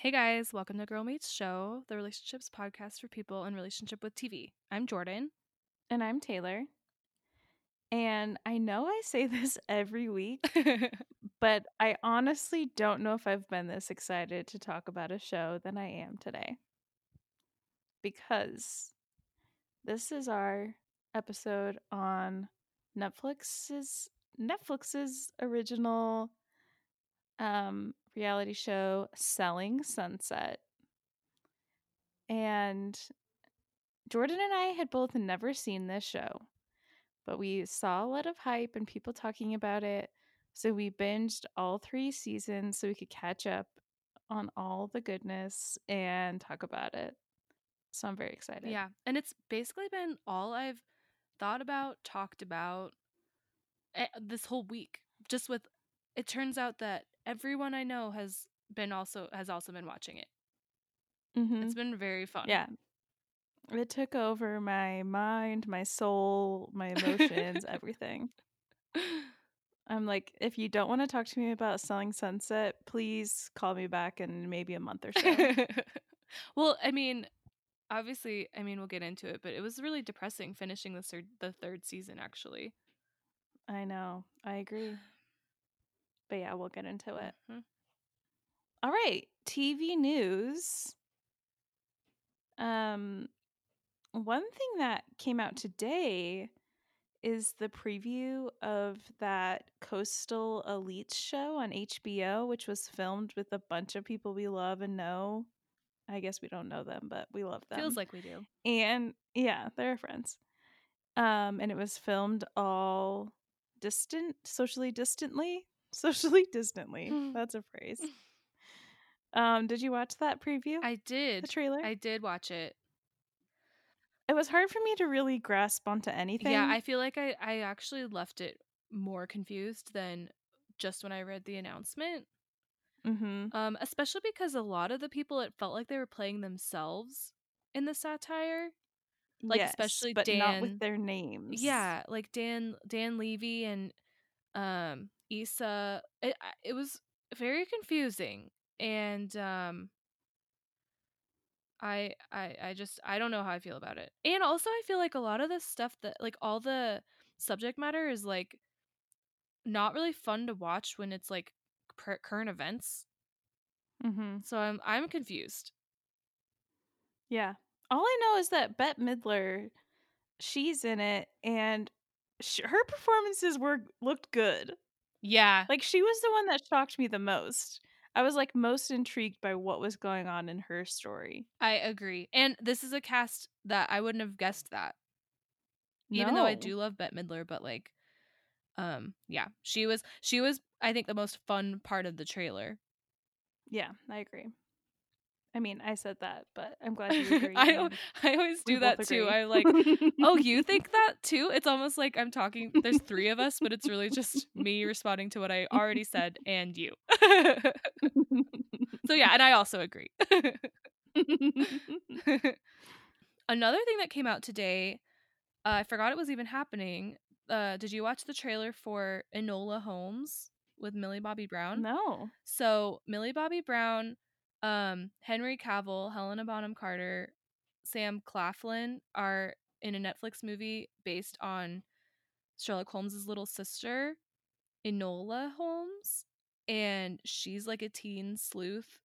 Hey guys, welcome to Girl Meets Show, the relationships podcast for people in relationship with TV. I'm Jordan. And I'm Taylor. And I know I say this every week, but I honestly don't know if I've been this excited to talk about a show than I am today. Because this is our episode on Netflix's Netflix's original um reality show Selling Sunset. And Jordan and I had both never seen this show, but we saw a lot of hype and people talking about it. So we binged all three seasons so we could catch up on all the goodness and talk about it. So I'm very excited. Yeah, and it's basically been all I've thought about, talked about eh, this whole week. Just with it turns out that everyone I know has been also has also been watching it. Mm-hmm. It's been very fun. Yeah. It took over my mind, my soul, my emotions, everything. I'm like, if you don't want to talk to me about selling sunset, please call me back in maybe a month or so. well, I mean, obviously, I mean, we'll get into it, but it was really depressing finishing the third the third season actually. I know. I agree. But yeah, we'll get into it. Mhm. All right, TV news. Um one thing that came out today is the preview of that Coastal Elite show on HBO, which was filmed with a bunch of people we love and know. I guess we don't know them, but we love them. Feels like we do. and yeah, they're friends. Um, and it was filmed all distant, socially distantly, socially distantly. That's a phrase. Um, did you watch that preview? I did. the trailer. I did watch it. it was hard for me to really grasp onto anything. Yeah, I feel like I I actually left it more confused than just when I read the announcement. mm-hmm. Um, especially because a lot of the people it felt like they were playing themselves in the satire. like, Yes, especially but not with their names. Yeah, like Dan Dan Levy and um Issa. It it was very confusing, and um, I I I just I don't know how I feel about it. And also, I feel like a lot of the stuff that like all the subject matter is like not really fun to watch when it's like cur- current events. Mm-hmm. So I'm I'm confused. Yeah. All I know is that Bette Midler, she's in it, and sh- her performances were looked good. Yeah, Like she was the one that shocked me the most. I was like most intrigued by what was going on in her story. I agree. And this is a cast that I wouldn't have guessed that. Even though I do love Bette Midler, but like um yeah, she was she was I think the most fun part of the trailer. Yeah, I agree. I mean, I said that, but I'm glad you agree. I and I always do that too. agree. I like oh, you think that too? It's almost like I'm talking there's 3 of us, but it's really just me responding to what I already said and you. so yeah, and I also agree. Another thing that came out today, uh, I forgot it was even happening. Uh, did you watch the trailer for Enola Holmes with Millie Bobby Brown? no. So Millie Bobby Brown, um, Henry Cavill, Helena Bonham Carter, Sam Claflin are in a Netflix movie based on Sherlock Holmes's little sister, Enola Holmes, and she's like a teen sleuth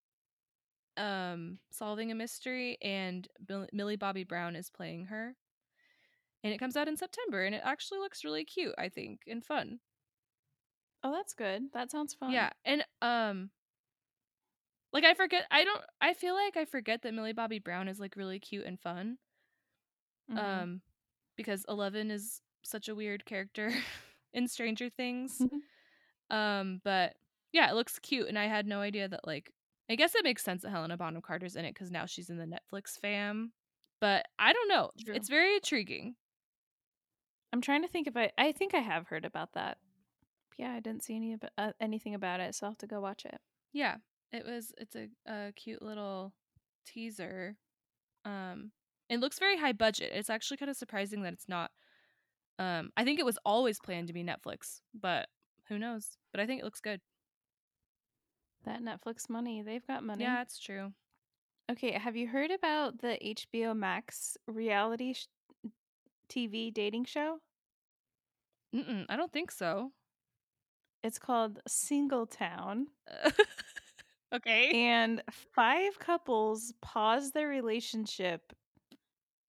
um solving a mystery and Bill- Millie Bobby Brown is playing her. And it comes out in September and it actually looks really cute, I think, and fun. Oh, that's good. That sounds fun. Yeah, and um like I forget I don't I feel like I forget that Millie Bobby Brown is like really cute and fun. Mhm. Um because Eleven is such a weird character in Stranger Things. um but yeah, it looks cute and I had no idea that like I guess it makes sense that Helena Bonham Carter's in it cuz now she's in the Netflix fam. But I don't know. True. It's very intriguing. I'm trying to think if I. I think I have heard about that. Yeah, I didn't see any uh, anything about it, so I'll have to go watch it. Yeah, it was. It's a, a cute little teaser. Um, it looks very high budget. It's actually kind of surprising that it's not. Um, I think it was always planned to be Netflix, but who knows? But I think it looks good. That Netflix money, they've got money. Yeah, it's true. Okay, have you heard about the HBO Max reality sh- TV dating show? Mm-mm, I don't think so. It's called Singletown. okay. And five couples pause their relationship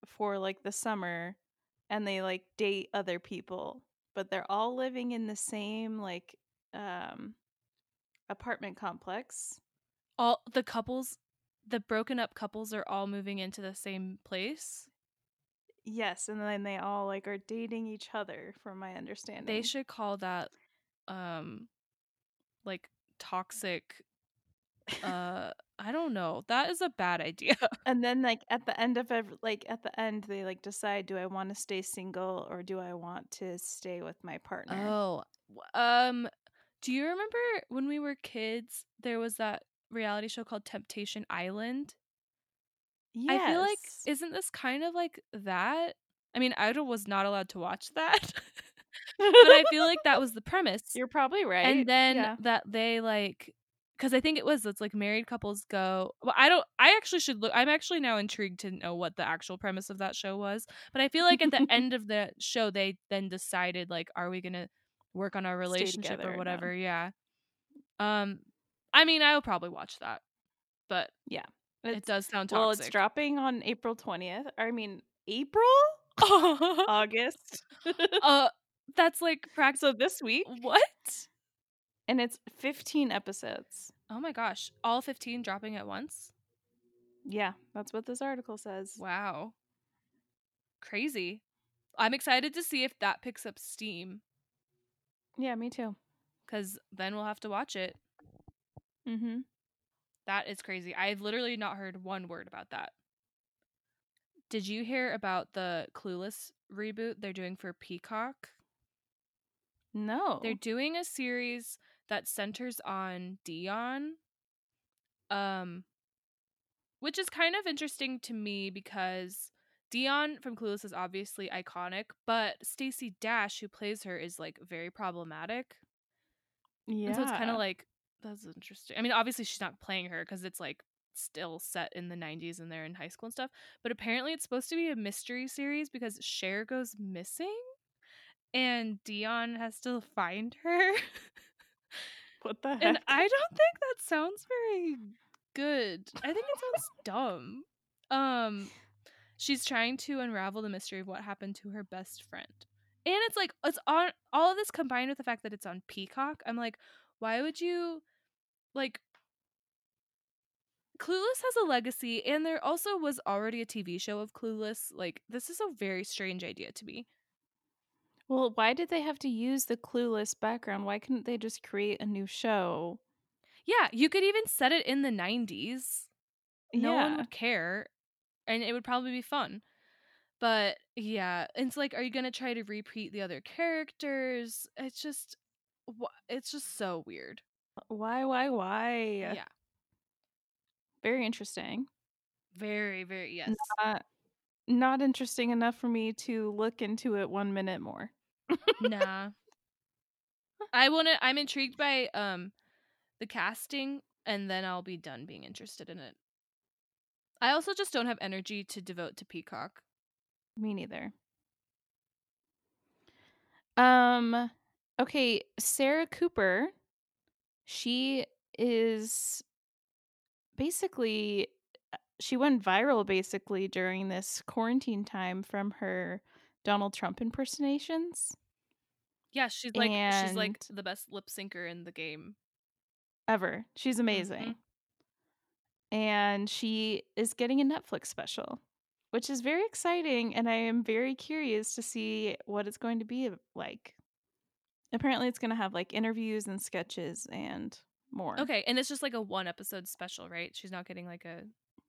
for like the summer and they like date other people, but they're all living in the same like um apartment complex. All the couples, the broken up couples are all moving into the same place. Yes, and then they all like are dating each other from my understanding. They should call that um like toxic uh I don't know. That is a bad idea. and then like at the end of ev- like at the end they like decide do I want to stay single or do I want to stay with my partner? Oh, um, do you remember when we were kids? There was that reality show called Temptation Island. yes. I feel like isn't this kind of like that? I mean, I was not allowed to watch that, but I feel like that was the premise. you're probably right. and then yeah. that they like because I think it was it's like married couples go. Well, I don't. I actually should look. I'm actually now intrigued to know what the actual premise of that show was. But I feel like at the end of the show, they then decided like, are we gonna work on our relationship or whatever? Yeah. Um, I mean, I'll probably watch that, but yeah, it does sound well, it's dropping on April 20th. I mean, April? August. uh, that's like practice. so this week. What? And it's 15 episodes. Oh my gosh! All 15 dropping at once. Yeah, that's what this article says. Wow. Crazy. I'm excited to see if that picks up steam Yeah, me too. because then we'll have to watch it. Mm-hmm. That is crazy. I've literally not heard one word about that. Did you hear about the Clueless reboot they're doing for Peacock? No. They're doing a series that centers on Dionne. Um which is kind of interesting to me because Dionne from Clueless is obviously iconic, but Stacey Dash who plays her is like very problematic. yeah. And so it's kind of like that's interesting. I mean, obviously she's not playing her because it's like still set in the 90s and they're in high school and stuff. But apparently it's supposed to be a mystery series because Cher goes missing and Dionne has to find her. what the heck? and I don't think that sounds very good. I think it sounds dumb. Um she's trying to unravel the mystery of what happened to her best friend. And it's like it's on all of this combined with the fact that it's on Peacock. I'm like, why would you like Clueless has a legacy and there also was already a TV show of Clueless. Like this is a very strange idea to me. Well, why did they have to use the clueless background? Why couldn't they just create a new show? Yeah, you could even set it in the 90s. No yeah. one would care and it would probably be fun. But yeah, it's like are you going to try to repeat the other characters? It's just it's just so weird. Why, why, why? Yeah. Very interesting. Very very yes. Not, not interesting enough for me to look into it one minute more. Nah. I want to I'm intrigued by um the casting and then I'll be done being interested in it. I also just don't have energy to devote to Peacock. Me neither. Um okay, Sarah Cooper, she is basically uh, she went viral basically during this quarantine time from her Donald Trump impersonations Yeah, she's like she's like the best lip syncer in the game. ever. She's mm-hmm. amazing. And she is getting a Netflix special, which is very exciting and I am very curious to see what it's going to be like. Apparently it's going to have like interviews and sketches and more. Okay, and it's just like a one episode special, right? She's not getting like a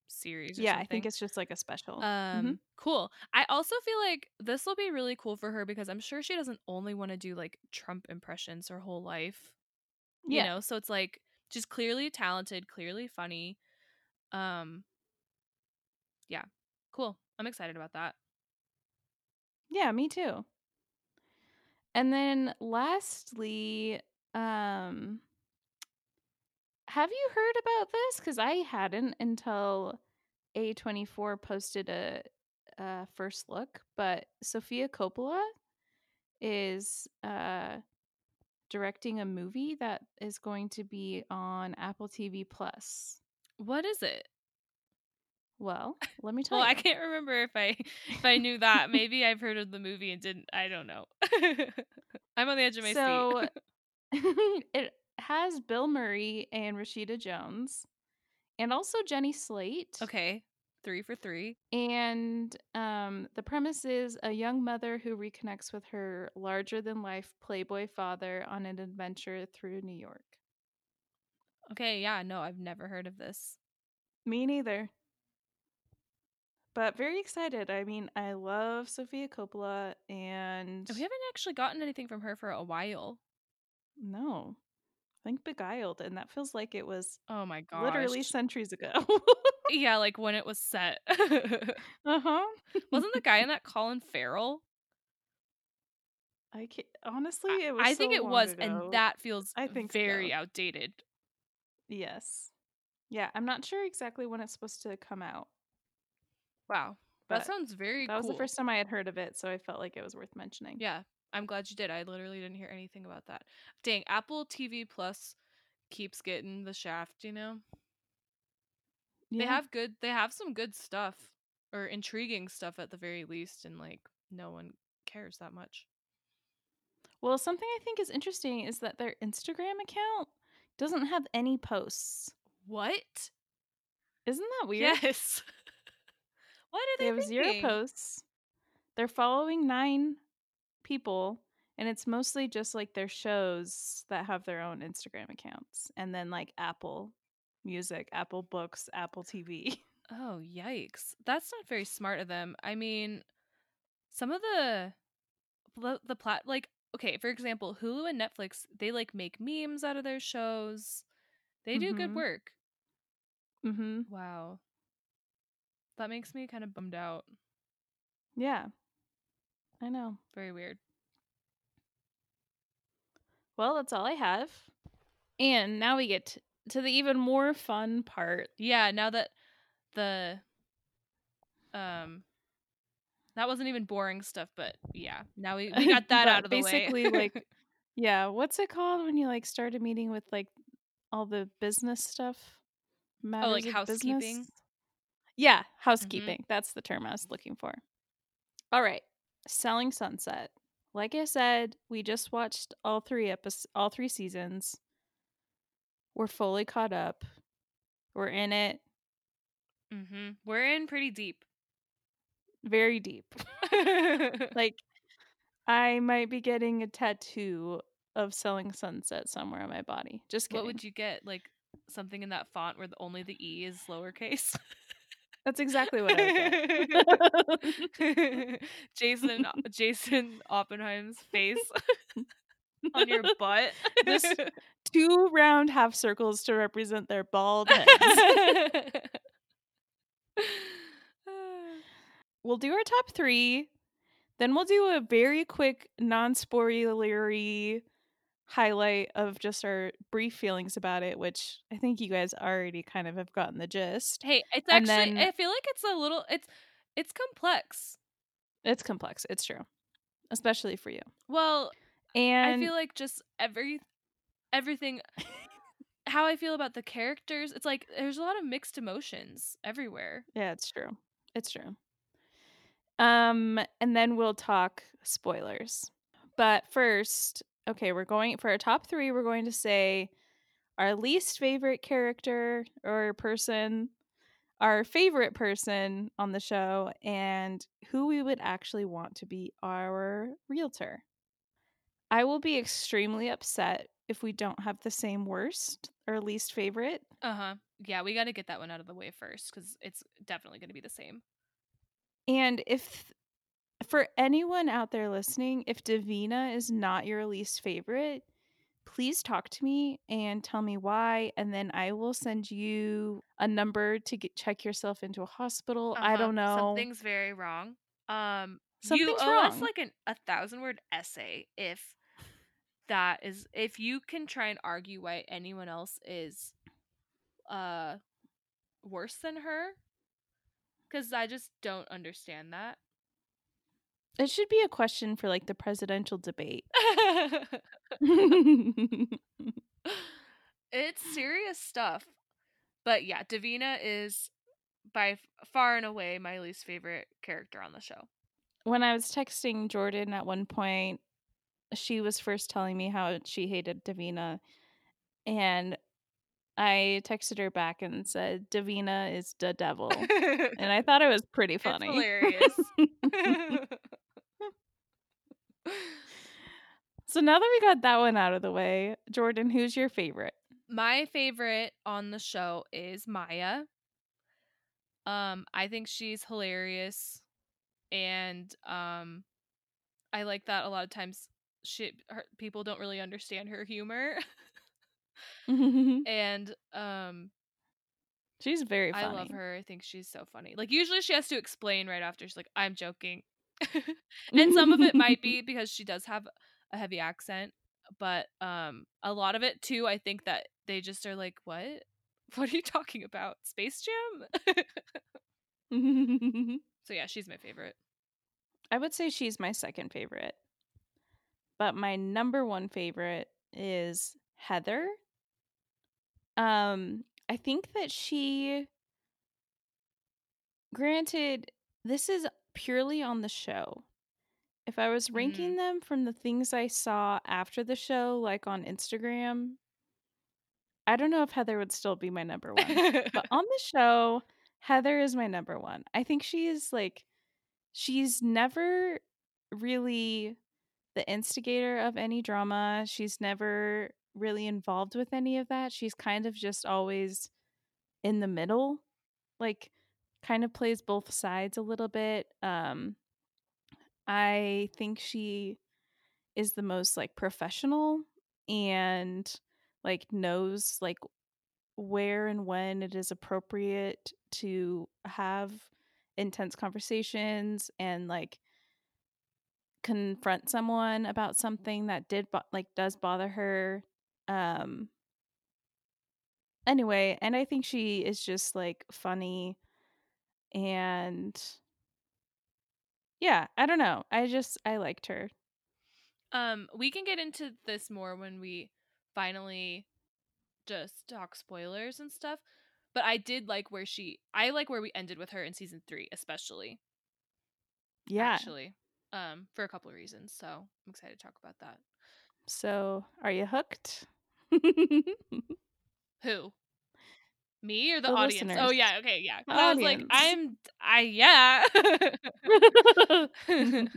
series. Or Yeah, I think it's just like a special. um cool. I also feel like this will be really cool for her because I'm sure she doesn't only want to do like Trump impressions her whole life. You yeah. know, so it's like she's clearly talented, clearly funny. Um yeah. Cool. I'm excited about that. Yeah, me too. And then lastly, um have you heard about this? Because I hadn't until A24 posted a, a first look. But Sofia Coppola is uh, directing a movie that is going to be on Apple TV Plus. What is it? Well, let me tell Well, you. I can't remember if I if I knew that. Maybe I've heard of the movie and didn't. I don't know. I'm on the edge of my so seat. it has Bill Murray and Rashida Jones, and also Jenny Slate. okay, three for three. And um, the premise is a young mother who reconnects with her larger than life Playboy father on an adventure through New York. Okay, yeah, no, I've never heard of this. Me neither. But very excited. I mean, I love Sofia Coppola, and We haven't actually gotten anything from her for a while. no, think Beguiled, and that feels like it was Oh my god, literally centuries ago. yeah, like when it was set. uh huh. Wasn't the guy in that Colin Farrell? I can't, honestly, it was. I think so it long was, ago. and that feels I think very so. outdated. Yes. Yeah, I'm not sure exactly when it's supposed to come out. Wow, But that sounds very that was the first time I had heard of it, so I felt like it was worth mentioning. Yeah, I'm glad you did. I literally didn't hear anything about that. Dang, Apple TV Plus keeps getting the shaft, you know? They have good they have some good stuff or intriguing stuff at the very least and like no one cares that much. Well, something I think is interesting is that their Instagram account doesn't have any posts. What? Isn't that weird? Yes. what are They they, have zero posts. They're following nine people, and it's mostly just like their shows that have their own Instagram accounts, and then like Apple Music, Apple Books, Apple TV. Oh, yikes. That's not very smart of them. I mean, some of the the, plat like okay, for example, Hulu and Netflix, they like make memes out of their shows. They do good Mhm. work. mm-hmm. Wow. That makes me kind of bummed out. Yeah, I know. Very weird. Well, that's all I have. And now we get to the even more fun part. Yeah, now that the um that wasn't even boring stuff, but yeah. Now we, we got that out of the basically, way. like, Yeah, what's it called when you like start a meeting with like all the business stuff? Matters Oh, like housekeeping? business? Yeah, housekeeping. That's the term I was looking for. All right, Selling Sunset. Like I said, we just watched all three episodes, all three seasons. We're fully caught up. We're in it mm-hmm. We're in pretty deep. very deep. Like, I might be getting a tattoo of Selling Sunset somewhere on my body. Just kidding. what would you get? Like something in that font where the, only the E is lowercase? That's exactly what I get. Jason uh, Jason Oppenheim's face on your butt. Just Two round half circles to represent their bald heads. we'll do our top three. Then we'll do a very quick, non spoilery highlight of just our brief feelings about it, which I think you guys already kind of have gotten the gist. hey, it's And actually then- I feel like it's a little it's it's complex. It's complex. It's true, especially for you. Well, And I feel like just every everything how I feel about the characters, it's like there's a lot of mixed emotions everywhere. Yeah, it's true. It's true. Um, and then we'll talk spoilers. But first, okay, we're going for our top three. We're going to say our least favorite character or person, our favorite person on the show, and who we would actually want to be our realtor. I will be extremely upset if we don't have the same worst or least favorite. Uh-huh. Yeah, we got to get that one out of the way first cuz it's definitely going to be the same. And if for anyone out there listening, if Davina is not your least favorite, please talk to me and tell me why and then I will send you a number to get check yourself into a hospital. I Uh-huh. don't know. Something's very wrong. Um you Something's owe us like an, a thousand word essay if that is if you can try and argue why anyone else is uh worse than her cuz I just don't understand that. It should be a question for like the presidential debate. it's serious stuff. But yeah, Davina is by far and away my least favorite character on the show. when I was texting Jordan at one point, she was first telling me how she hated Davina. And I texted her back and said, Davina is the devil. and I thought it was pretty funny. It's hilarious. so now that we got that one out of the way, Jordan, who's your favorite? my favorite on the show is Maya. Um, I think she's hilarious, and um, I like that a lot of times. She her, people don't really understand her humor, and um, She's very funny. I love her. I think she's so funny. Like usually she has to explain right after. She's like, "I'm joking," and some of it might be because she does have a heavy accent, but um, a lot of it too. I think that they just are like, "What? What are you talking about? Space Jam?" so yeah, she's my favorite. I would say she's my second favorite. But my number one favorite is Heather. Um, I think that she granted this is purely on the show. If I was ranking Mhm. them from the things I saw after the show, like on Instagram, I don't know if Heather would still be my number one. but on the show, Heather is my number one. I think she is like, she's never really the instigator of any drama. She's never really involved with any of that. She's kind of just always in the middle, like, kind of plays both sides a little bit. Um, I think she is the most like professional and like knows like where and when it is appropriate to have intense conversations and like confront someone about something that did bo- like does bother her um anyway and i think she is just like funny and yeah i don't know i just i liked her Um, we can get into this more when we finally just talk spoilers and stuff. But I did like where she I like where we ended with her in season three, especially. yeah Actually. Um, for a couple of reasons. So I'm excited to talk about that. so are you hooked Who? Me or the, The audience? Oh yeah, okay, yeah. I was like. I'm I yeah.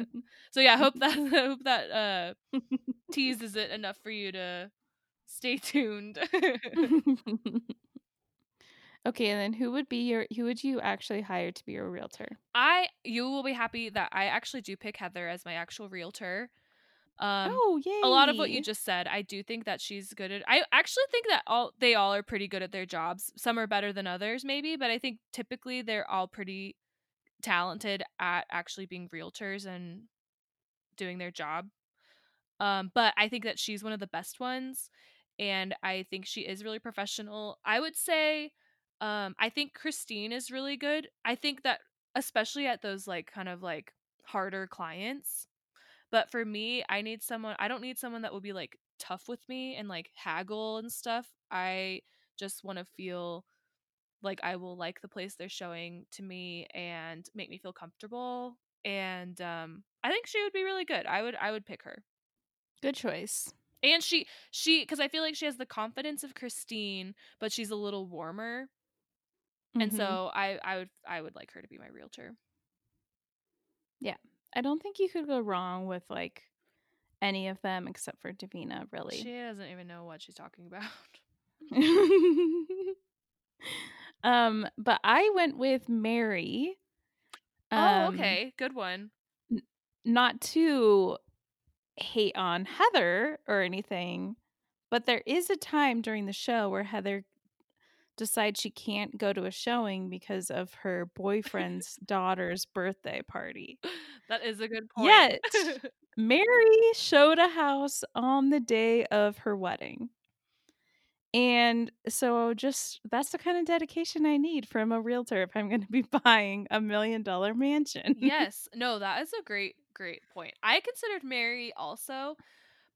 so yeah, I hope that I hope that uh teases it enough for you to stay tuned. okay, and then who would be your who would you actually hire to be your realtor? I you will be happy that I actually do pick Heather as my actual realtor. Um oh, yay. a lot of what you just said, I do think that she's good at I actually think that all they all are pretty good at their jobs. Some are better than others maybe, but I think typically they're all pretty talented at actually being realtors and doing their job. Um but I think that she's one of the best ones and I think she is really professional. I would say um I think Christine is really good. I think that especially at those like kind of like harder clients. But for me, I need someone I don't need someone that will be like tough with me and like haggle and stuff. I just want to feel like I will like the place they're showing to me and make me feel comfortable and um I think she would be really good. I would I would pick her. Good choice. And she she cuz I feel like she has the confidence of Christine, but she's a little warmer. And Mhm. so I I would I would like her to be my realtor. I don't think you could go wrong with like any of them except for Davina, really. She doesn't even know what she's talking about. um, but I went with Mary. oh, Um, okay. Good one. Not to hate on Heather or anything, but there is a time during the show where Heather decides she can't go to a showing because of her boyfriend's daughter's birthday party. That is a good point. Yet, Mary showed a house on the day of her wedding. And so just that's the kind of dedication I need from a realtor if I'm going to be buying a million dollar mansion. Yes. No, that is a great, great point. I considered Mary also,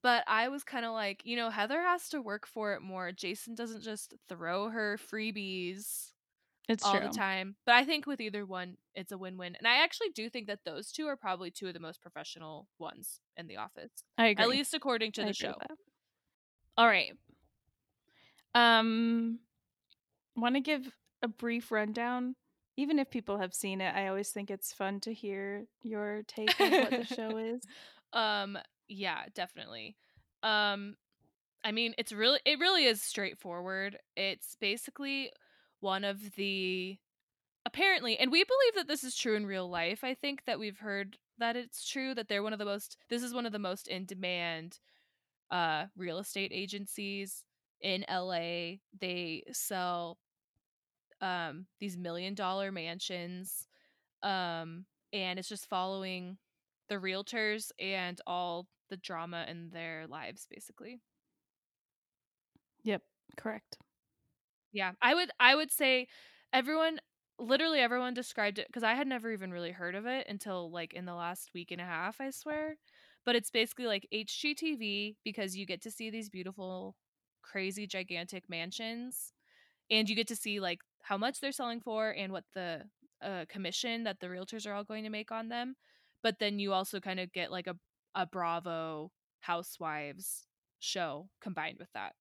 but I was kind of like, you know, Heather has to work for it more. Jason doesn't just throw her freebies it's all the time. But I think with either one, it's a win win. And I actually do think that those two are probably two of the most professional ones in the office, I agree. at least according to I the show. All right. Um want to give a brief rundown even if people have seen it. I always think it's fun to hear your take on what the show is. Um yeah, definitely. Um I mean, it's really it really is straightforward. It's basically one of the apparently and we believe that this is true in real life. I think that we've heard that it's true that they're one of the most this is one of the most in demand uh real estate agencies in LA. They sell um these million dollar mansions um and it's just following the realtors and all the drama in their lives basically. Yep, correct. Yeah, I would I would say everyone literally everyone described it because I had never even really heard of it until like in the last week and a half, I swear. But it's basically like HGTV because you get to see these beautiful, crazy, gigantic mansions, and you get to see like how much they're selling for and what the uh, commission that the realtors are all going to make on them. But then you also kind of get like a a Bravo Housewives show combined with that.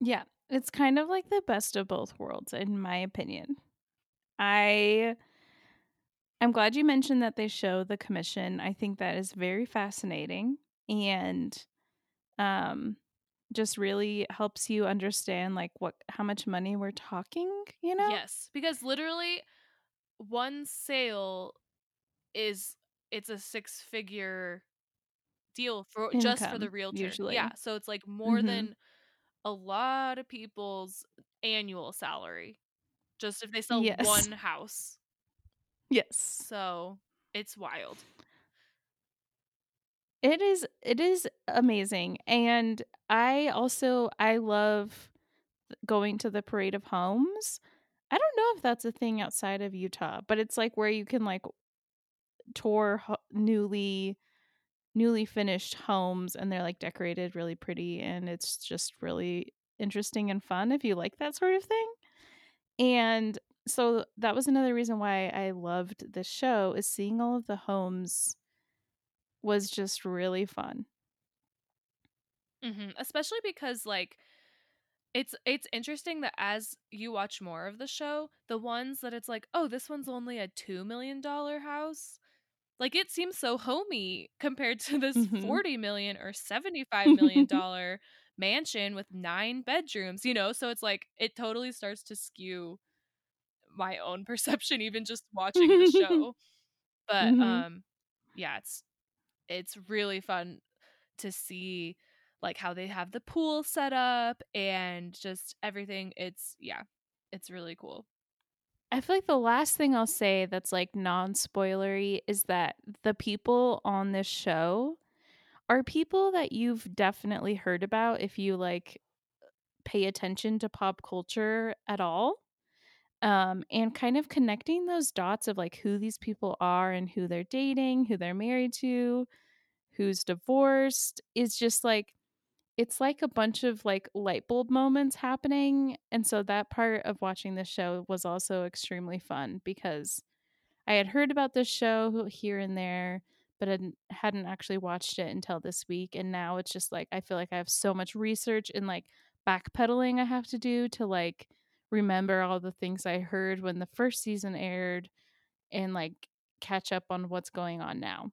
Yeah, it's kind of like the best of both worlds in my opinion. I I'm glad you mentioned that they show the commission. I think that is very fascinating and um just really helps you understand like what how much money we're talking, you know? Yes, because literally one sale is it's a six figure deal for just for the realtor. usually. Yeah, so it's like more Mhm. than a lot of people's annual salary just if they sell Yes. one house. Yes. So, it's wild. It is it is amazing and I also I love going to the Parade of Homes. I don't know if that's a thing outside of Utah, but it's like where you can like tour ho- newly newly finished homes and they're like decorated really pretty and it's just really interesting and fun if you like that sort of thing. And so that was another reason why I loved this show is seeing all of the homes was just really fun. Mhm, especially because like it's it's interesting that as you watch more of the show, the ones that it's like, "Oh, this one's only a 2 million dollar house." Like it seems so homey compared to this Mhm. 40 million or 75 million dollar mansion with 9 bedrooms, you know? So it's like it totally starts to skew my own perception even just watching the show. But Mhm. um yeah, it's it's really fun to see like how they have the pool set up and just everything. It's yeah, it's really cool. I feel like the last thing I'll say that's like non spoilery is that the people on this show are people that you've definitely heard about if you like pay attention to pop culture at all. Um, and kind of connecting those dots of like who these people are and who they're dating, who they're married to, who's divorced is just like it's like a bunch of like light bulb moments happening. And so that part of watching the show was also extremely fun because I had heard about this show here and there, but I hadn't actually watched it until this week. And now it's just like I feel like I have so much research and like backpedaling I have to do to like remember all the things I heard when the first season aired and like catch up on what's going on now.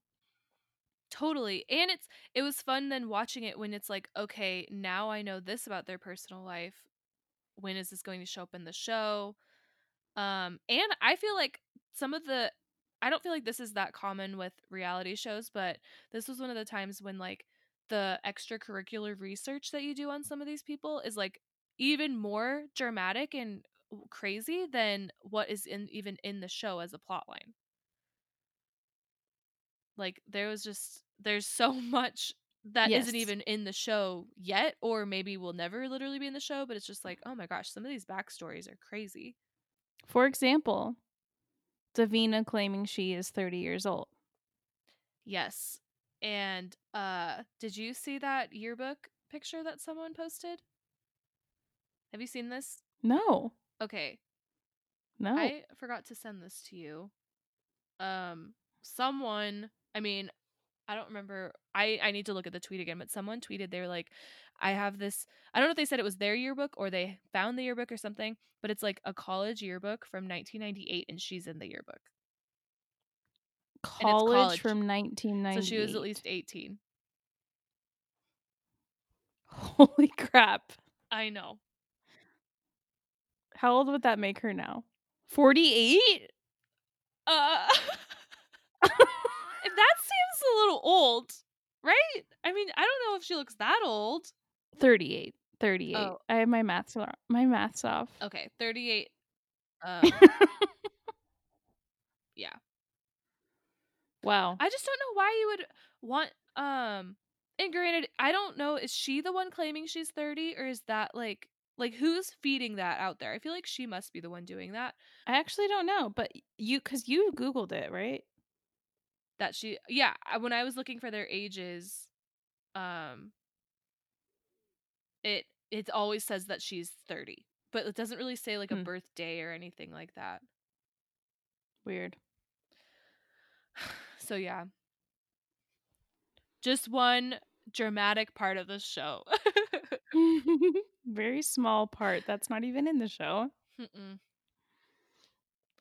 Totally. And it's it was fun then watching it when it's like, okay, now I know this about their personal life. When is this going to show up in the show? Um and I feel like some of the I don't feel like this is that common with reality shows, but this was one of the times when like the extracurricular research that you do on some of these people is like even more dramatic and crazy than what is in even in the show as a plot line. Like there was just there's so much that Yes. not even in the show yet, or maybe will never literally be in the show, but it's just like, oh my gosh, some of these backstories are crazy. For example, Davina claiming she is 30 years old. Yes. And uh did you see that yearbook picture that someone posted? Have you seen this? No. Okay. No. I forgot to send this to you. Um someone, I mean, I don't remember. I I need to look at the tweet again, but someone tweeted they were like I have this I don't know if they said it was their yearbook or they found the yearbook or something, but it's like a college yearbook from 1998 and she's in the yearbook. college, college. from 1990. So she was at least 18. Holy crap. I know. How old would that make her now? 48? Uh that seems a little old, right? I mean, I don't know if she looks that old. 38. 38. Oh. I have my maths my maths off. Okay, 38. Um, yeah. wow. I just don't know why you would want um and granted, I don't know is she the one claiming she's 30 or is that like like who's feeding that out there? I feel like she must be the one doing that. I actually don't know, but you cuz you googled it, right? That she yeah, when I was looking for their ages um it it always says that she's 30, but it doesn't really say like a Hmm. birthday or anything like that. Weird. So yeah. Just one dramatic part of the show. Very small part that's not even in the show. Mm-mm.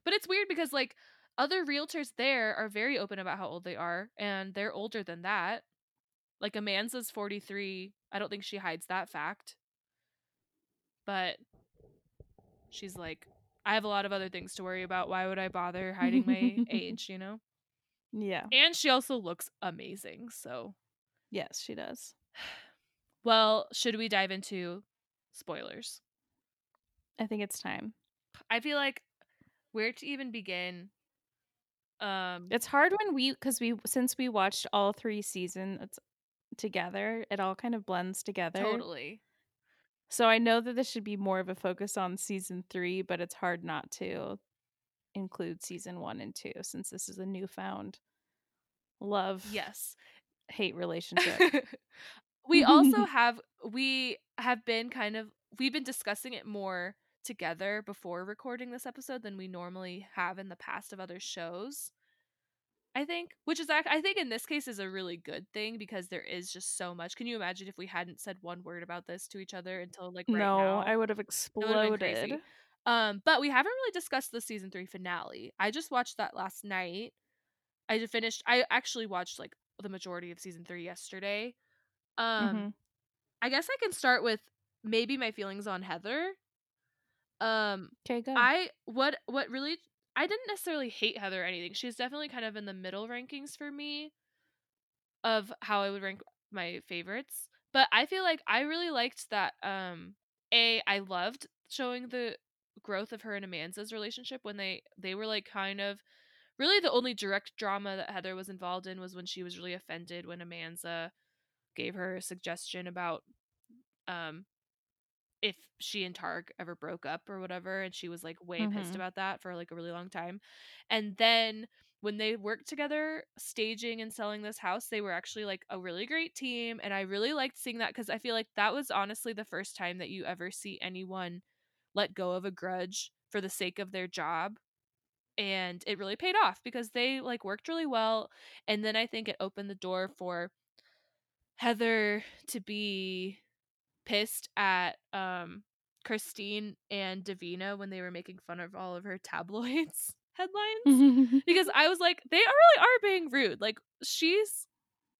But it's weird because like other realtors there are very open about how old they are and they're older than that. Like Amanza's 43. I don't think she hides that fact. But she's like I have a lot of other things to worry about. Why would I bother hiding my age, you know? Yeah. And she also looks amazing. So, Yes, she does. well, should we dive into spoilers? I think it's time. I feel like where to even begin um It's hard when we cuz we since we watched all 3 seasons together, it all kind of blends together. totally. So I know that this should be more of a focus on season 3, but it's hard not to include season 1 and 2 since this is a newfound love Yes. hate relationship. we also have we have been kind of we've been discussing it more together before recording this episode than we normally have in the past of other shows. I think, which is I think in this case is a really good thing because there is just so much. Can you imagine if we hadn't said one word about this to each other until like right now? no, now? I would have It would've been crazy. exploded. Um, but we haven't really discussed the season three finale. I just watched that last night. I just finished. I actually watched like the majority of season three yesterday. Um, Mhm. I guess I can start with maybe my feelings on Heather. Um, Okay, go. I what what really I didn't necessarily hate Heather or anything. She's definitely kind of in the middle rankings for me of how I would rank my favorites. But I feel like I really liked that um A I loved showing the growth of her and Amanza's relationship when they they were like kind of really the only direct drama that Heather was involved in was when she was really offended when Amanza gave her a suggestion about um if she and Tarek ever broke up or whatever and she was like way pissed Mhm. about that for like a really long time. And then when they worked together staging and selling this house, they were actually like a really great team and I really liked seeing that cuz I feel like that was honestly the first time that you ever see anyone let go of a grudge for the sake of their job. And it really paid off because they like worked really well and then I think it opened the door for Heather to be pissed at um Christine and Davina when they were making fun of all of her tabloids headlines because I was like they really are being rude like she's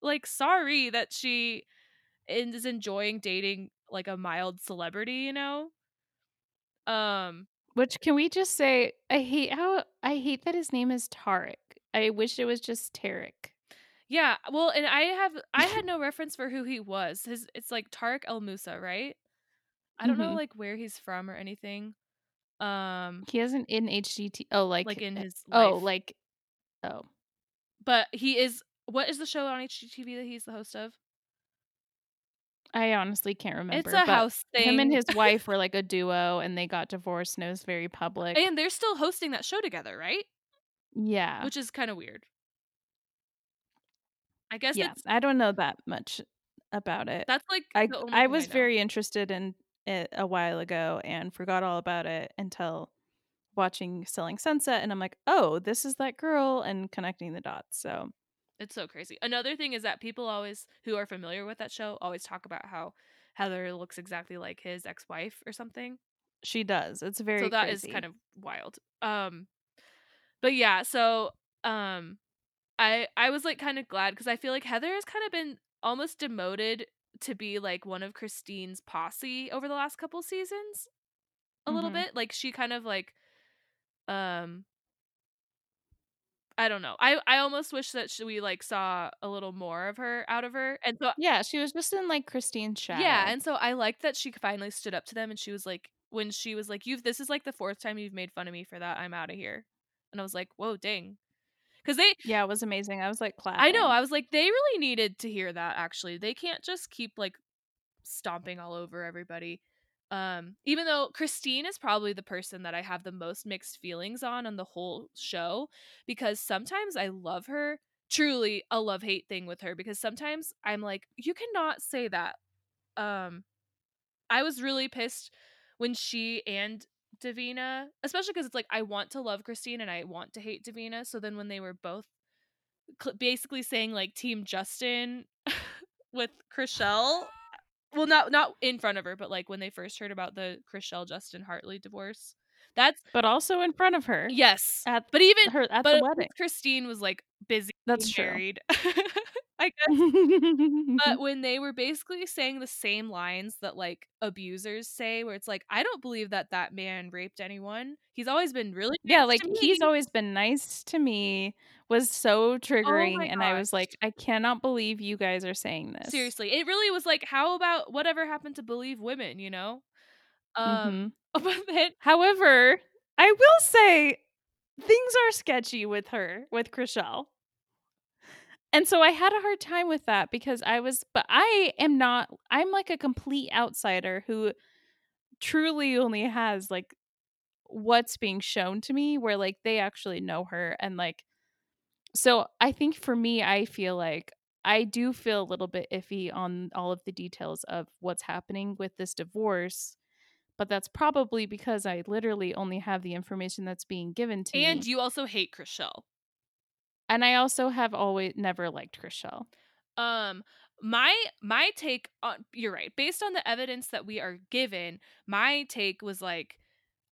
like sorry that she is enjoying dating like a mild celebrity you know um Which can we just say I hate how I hate that his name is Tarek. I wish it was just Tarek. Yeah well and I have I had no reference for who he was his it's like Tarek El Moussa right I don't know Mhm. like where he's from or anything um He hasn't in HGT. Oh, like like in uh, his Oh, life. like oh. but he is what is the show on HGTV that he's the host of? I honestly can't remember. It's a but house thing. Him and his wife were like a duo, and they got divorced, and it was very public. and they're still hosting that show together, right? yeah, Which is kind of weird. I guess yeah. it's I don't know that much about it. that's like I I was know. very interested in it a while ago and forgot all about it until watching Selling Sunset, and I'm like, oh, this is that girl, and connecting the dots. So It's so crazy. Another thing is that people always who are familiar with that show always talk about how Heather looks exactly like his ex-wife or something. she does. It's very so that is crazy. kind of wild. Um but yeah, so um I I was like kind of glad cuz I feel like Heather has kind of been almost demoted to be like one of Christine's posse over the last couple seasons a little Mhm. bit. Like she kind of like um I don't know. I I almost wish that sh- we like saw a little more of her out of her. And so Yeah, she was just in like Christine's shadow. Yeah, and so I liked that she finally stood up to them and she was like when she was like, You've this is like the fourth time you've made fun of me for that, I'm out of here. And I was like, Whoa, dang. Cause they yeah, it was amazing. I was like clapping. I know, I was like, they really needed to hear that actually. They can't just keep like stomping all over everybody. Um, even though Christine is probably the person that I have the most mixed feelings on on the whole show because sometimes I love her, truly a love hate thing with her because sometimes I'm like, you cannot say that. Um, I was really pissed when she and Davina, especially because it's like I want to love Christine and I want to hate Davina. So then when they were both cl- basically saying like Team Justin with Chrishell, well, not not in front of her, but like when they first heard about the Chrishell Justin Hartley divorce, that's but also in front of her. yes. At But even her at but the wedding. Christine was like busy That's being true. I guess but when they were basically saying the same lines that like abusers say where it's like i don't believe that that man raped anyone he's always been really yeah, like he's always been nice to me was so triggering Oh and I was like. I cannot believe you guys are saying this. seriously it really was like how about whatever happened to believe women you know um but then However, I will say things are sketchy with her, with Chrishell. And so I had a hard time with that because I was, but I am not, I'm like a complete outsider who truly only has like what's being shown to me where like they actually know her. And like, so I think for me, I feel like I do feel a little bit iffy on all of the details of what's happening with this divorce. But that's probably because I literally only have the information that's being given to and me. And you also hate Chrishell. And I also have always never liked Chrishell. um my my take on you're right based on the evidence that we are given my take was like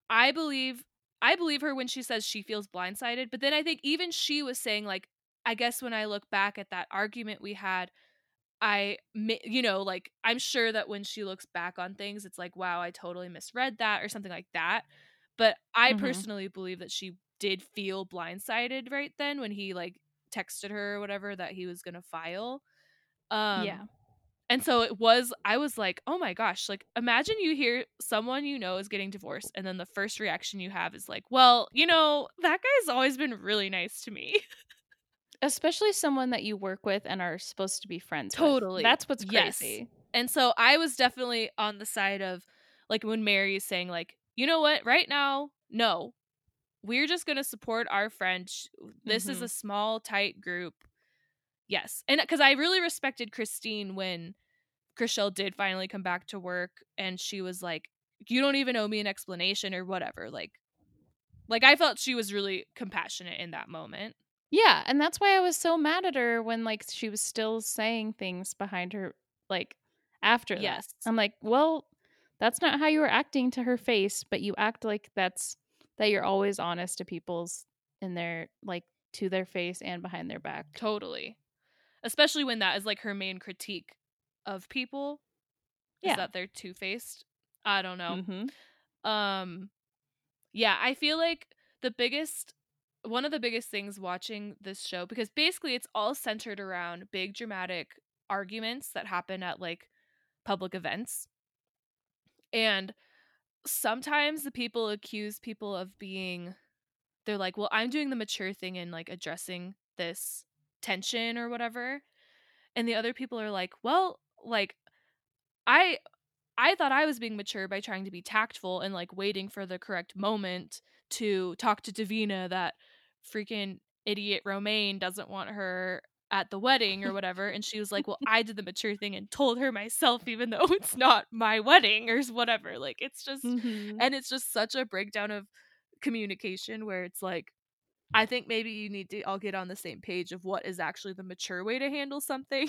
i believe i believe her when she says she feels blindsided but then i think even she was saying like i guess when i look back at that argument we had i you know like i'm sure that when she looks back on things it's like wow i totally misread that or something like that but i Mhm. personally believe that she did feel blindsided right then when he like texted her or whatever that he was gonna file um Yeah. and so it was I was like, "Oh my gosh, like imagine you hear someone you know is getting divorced and then the first reaction you have is like, "Well, you know, that guy's always been really nice to me." Especially someone that you work with and are supposed to be friends with. Totally. That's what's Yes. crazy. And so I was definitely on the side of like when Mary is saying like, "You know what? Right now, no. We're just going to support our friend. Sh- This is Mhm. a small tight group." Yes. And cuz I really respected Christine when Chrishell did finally come back to work and she was like, You don't even owe me an explanation or whatever. Like like I felt she was really compassionate in that moment. Yeah, and that's why I was so mad at her when like she was still saying things behind her like after Yes. that. I'm like, "Well, that's not how you were acting to her face, but you act like that's that you're always honest to people's in their like to their face and behind their back." Totally. Especially when that is like her main critique of people. Is Yeah. that they're two faced. I don't know. Mhm. Um yeah, I feel like the biggest one of the biggest things watching this show because basically it's all centered around big dramatic arguments that happen at like public events. And sometimes the people accuse people of being they're like, "Well, I'm doing the mature thing and like addressing this tension or whatever." And the other people are like, "Well, like I I thought I was being mature by trying to be tactful and like waiting for the correct moment to talk to Davina that freaking idiot Romain doesn't want her at the wedding or whatever. And she was like, Well, I did the mature thing and told her myself, even though it's not my wedding or whatever. Like, it's just, Mhm. and it's just such a breakdown of communication where it's like, I think maybe you need to all get on the same page of what is actually the mature way to handle something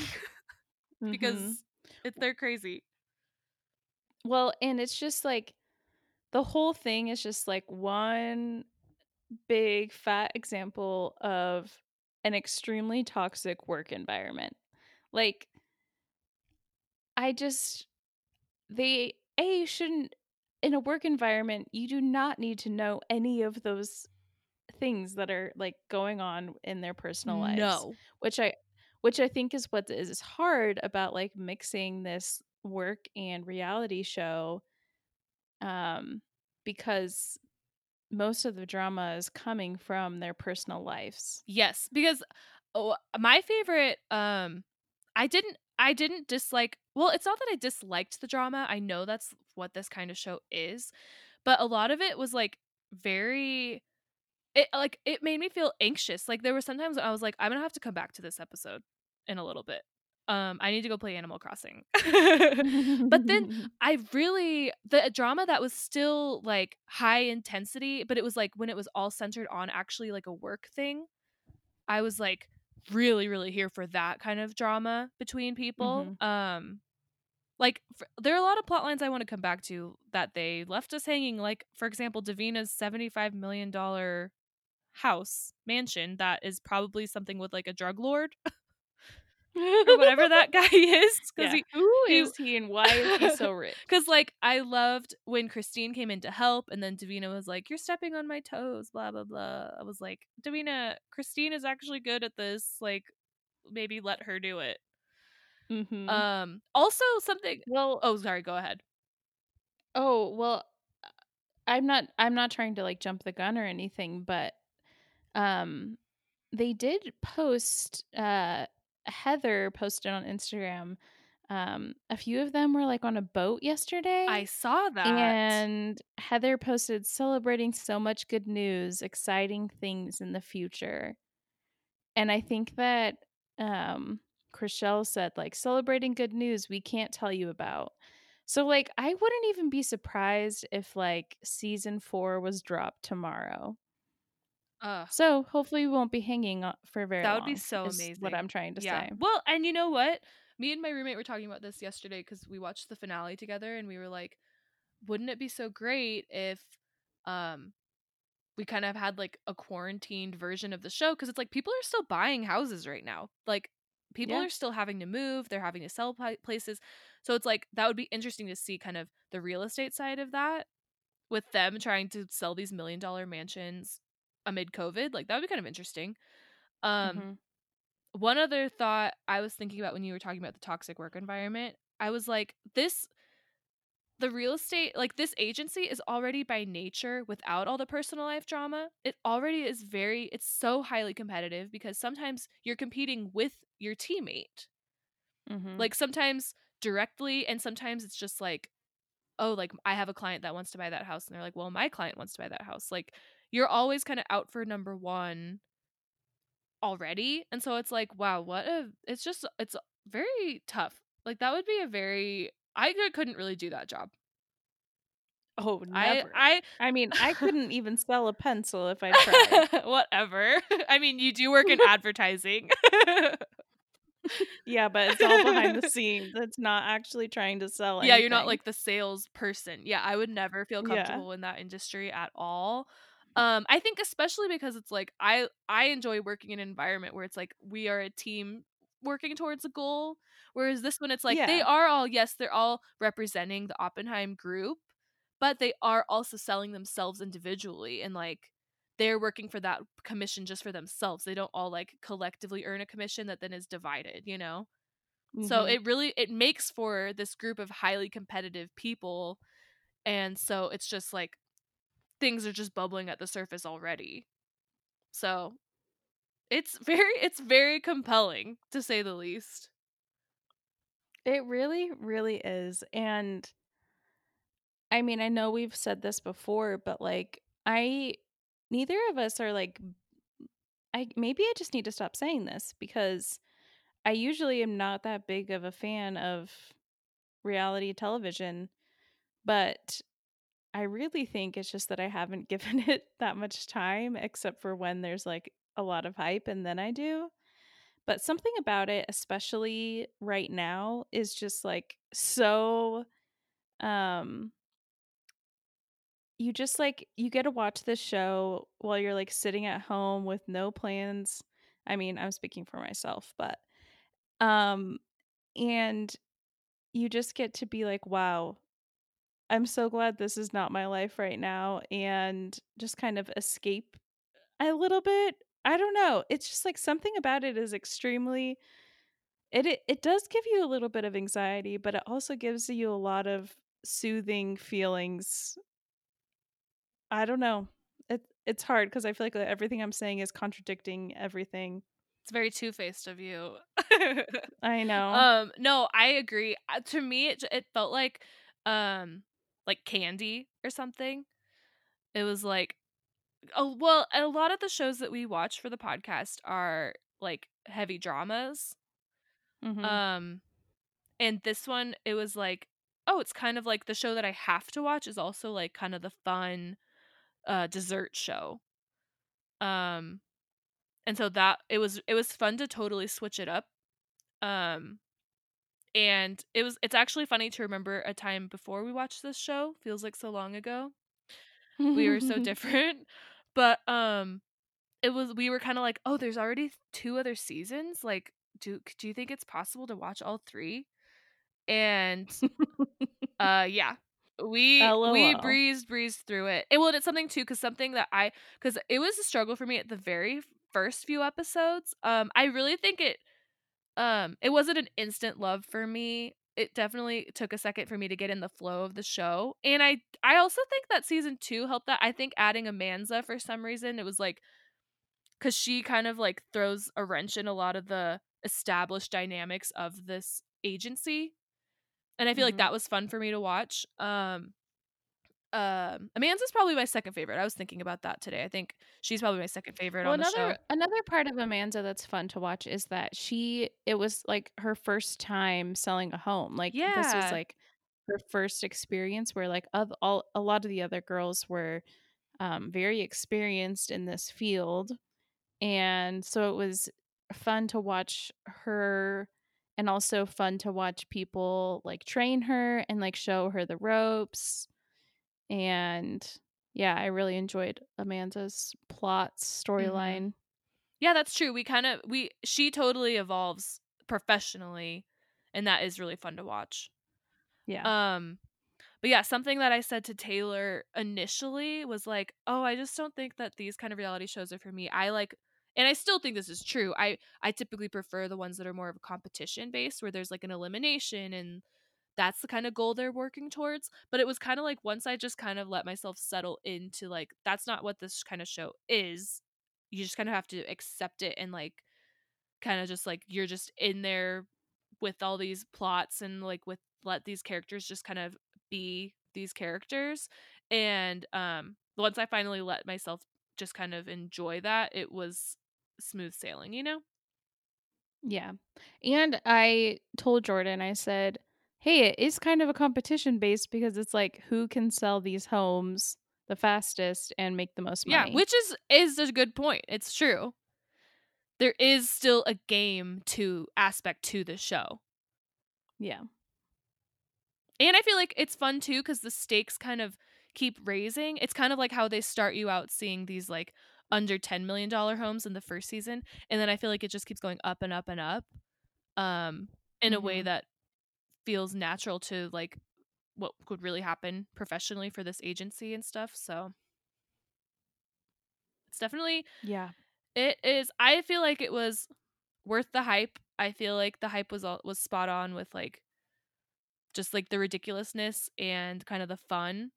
because Mhm. it's they're crazy. Well, and it's just like the whole thing is just like one big fat example of an extremely toxic work environment. Like I just they a shouldn't in a work environment you do not need to know any of those things that are like going on in their personal lives No. which i which i think is what is hard about like mixing this work and reality show um because most of the drama is coming from their personal lives Yes, because oh, my favorite um I didn't I didn't dislike well, it's not that I disliked the drama. I know that's what this kind of show is, but a lot of it was like very it like it made me feel anxious. Like there were sometimes I was like I'm going to have to come back to this episode in a little bit. Um I need to go play Animal Crossing. but then I really the drama that was still like high intensity, but it was like when it was all centered on actually like a work thing. I was like really really here for that kind of drama between people. Um like f- there are a lot of plot lines I want to come back to that they left us hanging like for example Davina's 75 million dollar house mansion that is probably something with like a drug lord or whatever that guy is cuz he who is he and why is he so rich Cause like I loved when Christine came in to help, and then Davina was like, "You're stepping on my toes," blah blah blah. I was like, Davina, Christine is actually good at this. Like, maybe let her do it. Mhm. Um. Also, something. well Oh, sorry. Go ahead. Oh, well, uh, I'm not I'm not trying to like jump the gun or anything, but um they did post uh Heather posted on Instagram um a few of them were like on a boat yesterday. I saw that. and Heather posted celebrating so much good news, exciting things in the future. And I think that um Chrishell said like celebrating good news we can't tell you about. So like I wouldn't even be surprised if like season 4 was dropped tomorrow. So hopefully we won't be hanging for very long. that long. would be so is amazing. What I'm trying to yeah. say. Well, and you know what? Me and my roommate were talking about this yesterday because we watched the finale together, and we were like, "Wouldn't it be so great if, um, we kind of had like a quarantined version of the show because it's like people are still buying houses right now. Like people Yeah. are still having to move, they're having to sell pla- places. So it's like that would be interesting to see kind of the real estate side of that with them trying to sell these million dollar mansions amid COVID. Like that would be kind of interesting. Um Mhm. one other thought I was thinking about when you were talking about the toxic work environment, I was like this the real estate like this agency is already by nature without all the personal life drama it already is very it's so highly competitive because sometimes you're competing with your teammate Mhm. like sometimes directly and sometimes it's just like oh like i have a client that wants to buy that house and they're like well my client wants to buy that house like you're always kind of out for number one already and so it's like wow what a it's just it's very tough like that would be a very I couldn't really do that job oh, I never. I I mean, I couldn't even sell a pencil if I tried. whatever. I mean, you do work in advertising. yeah, but it's all behind the scenes. It's not actually trying to sell yeah, you're not like the sales person. Yeah, I would never feel Yeah. comfortable in that industry at all. Um, I think especially because it's like I I enjoy working in an environment where it's like we are a team working towards a goal. Whereas this one, it's like they are all yes, they're all representing the Oppenheim group, but they are also selling themselves individually and like they're working for that commission just for themselves. They don't all like collectively earn a commission that then is divided, you know? So Mhm. it really it makes for this group of highly competitive people and so it's just like things are just bubbling at the surface already. So it's very it's very compelling to say the least. It really, really is. And I mean, I know we've said this before, but like, I, neither of us are like, I maybe I just need to stop saying this because I usually am not that big of a fan of reality television, but I really think it's just that I haven't given it that much time except for when there's like a lot of hype and then I do. But something about it, especially right now, is just like so um you just like you get to watch this show while you're like sitting at home with no plans. I mean, I'm speaking for myself, but um and you just get to be like, wow, I'm so glad this is not my life right now and just kind of escape a little bit. I don't know. It's just like something about it is extremely it it, it does give you a little bit of anxiety, but it also gives you a lot of soothing feelings. I don't know. It it's hard because I feel like everything I'm saying is contradicting everything. It's very two faced of you. I know. um, no, I agree. Uh, to me, it it felt like um like candy or something. It was like oh well, a lot of the shows that we watch for the podcast are like heavy dramas. Mhm. Um and this one it was like oh, it's kind of like the show that I have to watch is also like kind of the fun uh dessert show. Um and so that it was it was fun to totally switch it up. Um and it was it's actually funny to remember a time before we watched this show. Feels like so long ago. We were so different. But um it was we were kind of like, "Oh, there's already two other seasons? Like do do you think it's possible to watch all 3?" And uh yeah. We we breezed breezed through it. And well, it's something too cuz something that I cuz it was a struggle for me at the very first few episodes. Um I really think it um it wasn't an instant love for me. It definitely took a second for me to get in the flow of the show. And I I also think that season 2 helped that. I think adding Amanza for some reason, it was like cuz she kind of like throws a wrench in a lot of the established dynamics of this agency. And I feel like Mhm. that was fun for me to watch. Um um Amanza's probably my second favorite. I was thinking about that today. I think she's probably my second favorite Well, on the another show. another part of Amanza that's fun to watch is that she it was like her first time selling a home. Like this was like her first experience where like of all a lot of the other girls were um very experienced in this field and so it was fun to watch her and also fun to watch people like train her and like show her the ropes and yeah, I really enjoyed Amanza's plot storyline. Yeah, that's true. We kind of we she totally evolves professionally and that is really fun to watch. Yeah. Um but yeah, something that I said to Taylor initially was like, "Oh, I just don't think that these kind of reality shows are for me. I like and I still think this is true. I I typically prefer the ones that are more of a competition based where there's like an elimination and that's the kind of goal they're working towards. But it was kind of like once I just kind of let myself settle into like that's not what this kind of show is. You just kind of have to accept it and like kind of just like you're just in there with all these plots and like with let these characters just kind of be these characters and um once i finally let myself just kind of enjoy that it was smooth sailing you know Yeah. And I told Jordan, I said, hey, it is kind of a competition based because it's like who can sell these homes the fastest and make the most money. yeah which is is a good point it's true there is still a game to aspect to the show yeah. And I feel like it's fun too because the stakes kind of keep raising. It's kind of like how they start you out seeing these like under $10 million homes in the first season. And then I feel like it just keeps going up and up and up um, in a way Mhm. that feels natural to like what could really happen professionally for this agency and stuff. So it's definitely, Yeah. it is, I feel like it was worth the hype. I feel like the hype was all, was spot on with like just like the ridiculousness and kind of the fun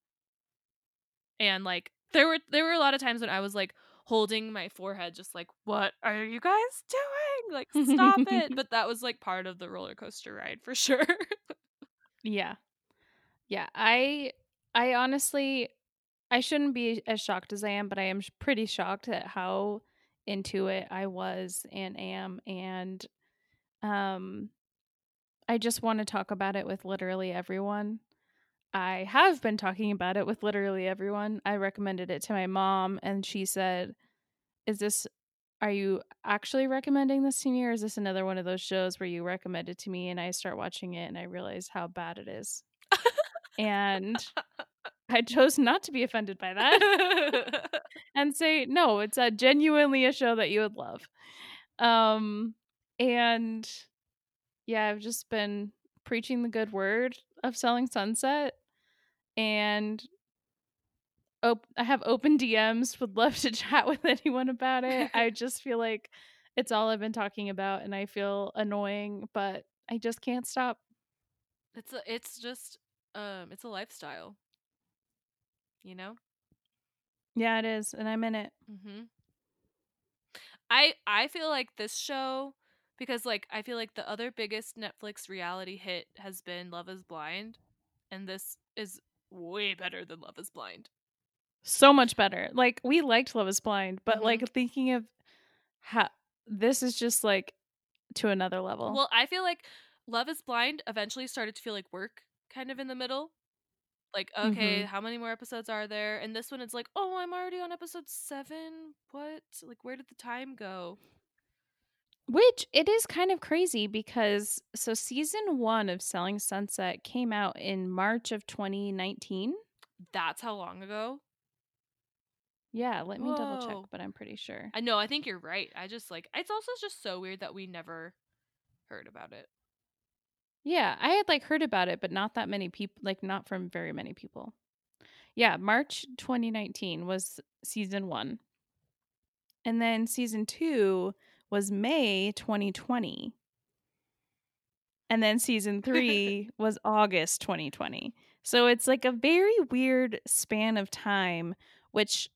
and like there were there were a lot of times when I was like holding my forehead just like what are you guys Like, stop it. But that was like part of the roller coaster ride for sure. Yeah. Yeah, I I honestly I shouldn't be as shocked as I am, but I am pretty shocked at how into it I was and am and um I just want to talk about it with literally everyone. I have been talking about it with literally everyone. I recommended it to my mom and she said, "Is this are you actually recommending this to me or is this another one of those shows where you recommend it to me and I start watching it and I realize how bad it is?" and I chose not to be offended by that and say, "No, it's a genuinely a show that you would love." Um and yeah, I've just been preaching the good word of Selling Sunset and op- I have open DMs, would love to chat with anyone about it. I just feel like it's all I've been talking about and I feel annoying, but I just can't stop. it's a, it's just um it's a lifestyle. You know? Yeah, it is, and I'm in it. Mm-hmm. I I feel like this show because like I feel like the other biggest Netflix reality hit has been Love is Blind and this is way better than Love is Blind. So much better. Like we liked Love is Blind, but Mhm. like thinking of how this is just like to another level. Well, I feel like Love is Blind eventually started to feel like work kind of in the middle. Like, okay, Mhm. how many more episodes are there? And this one it's like, "Oh, I'm already on episode 7. What? Like where did the time go?" Which it is kind of crazy because so season 1 of Selling Sunset came out in March of 2019. That's how long ago? Yeah, let me double check, Whoa. but I'm pretty sure. I know, I think you're right. I just like it's also just so weird that we never heard about it. Yeah, I had like heard about it, but not that many people, like not from very many people. Yeah, March 2019 was season 1. And then season 2 was May 2020. And then season 3 was August 2020. So it's like a very weird span of time which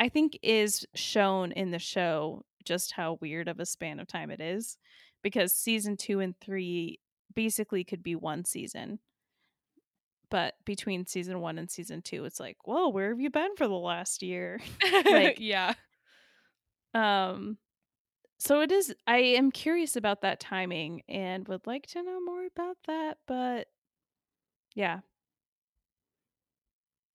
I think is shown in the show just how weird of a span of time it is because season 2 and 3 basically could be one season. But between season 1 and season 2 it's like, "Whoa, where have you been for the last year?" Like- yeah. Um so it is I am curious about that timing and would like to know more about that, but yeah.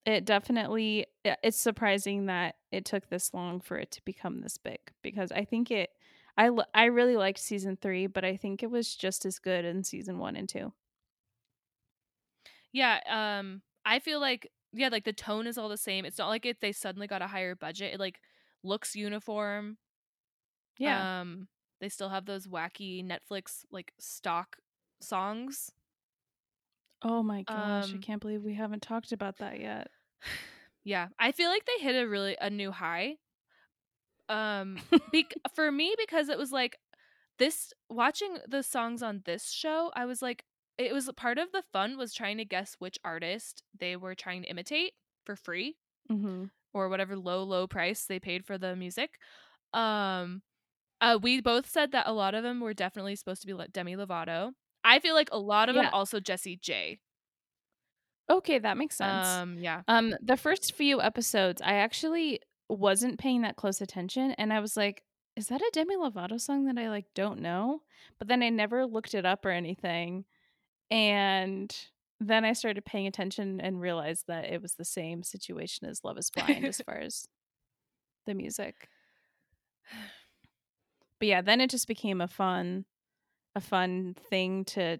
It definitely it's surprising that it took this long for it to become this big because I think it I I really liked season 3, but I think it was just as good in season 1 and 2. Yeah, um I feel like yeah, like the tone is all the same. It's not like if they suddenly got a higher budget. It like looks uniform. Yeah. Um they still have those wacky Netflix like stock songs. Oh my gosh, I um, can't believe we haven't talked about that yet. Yeah, I feel like they hit a really a new high. Um bec- for me because it was like this watching the songs on this show, I was like it was part of the fun was trying to guess which artist they were trying to imitate for free Mhm. or whatever low low price they paid for the music. Um uh we both said that a lot of them were definitely supposed to be Demi Lovato. I feel like a lot of Yeah. them also Jessie J. Okay, that makes sense. Um yeah. Um, the first few episodes, I actually wasn't paying that close attention, and I was like, "Is that a Demi Lovato song that I like don't know?" But then I never looked it up or anything, and then I started paying attention and realized that it was the same situation as Love Is Blind as far as the music. But yeah, then it just became a fun, a fun thing to.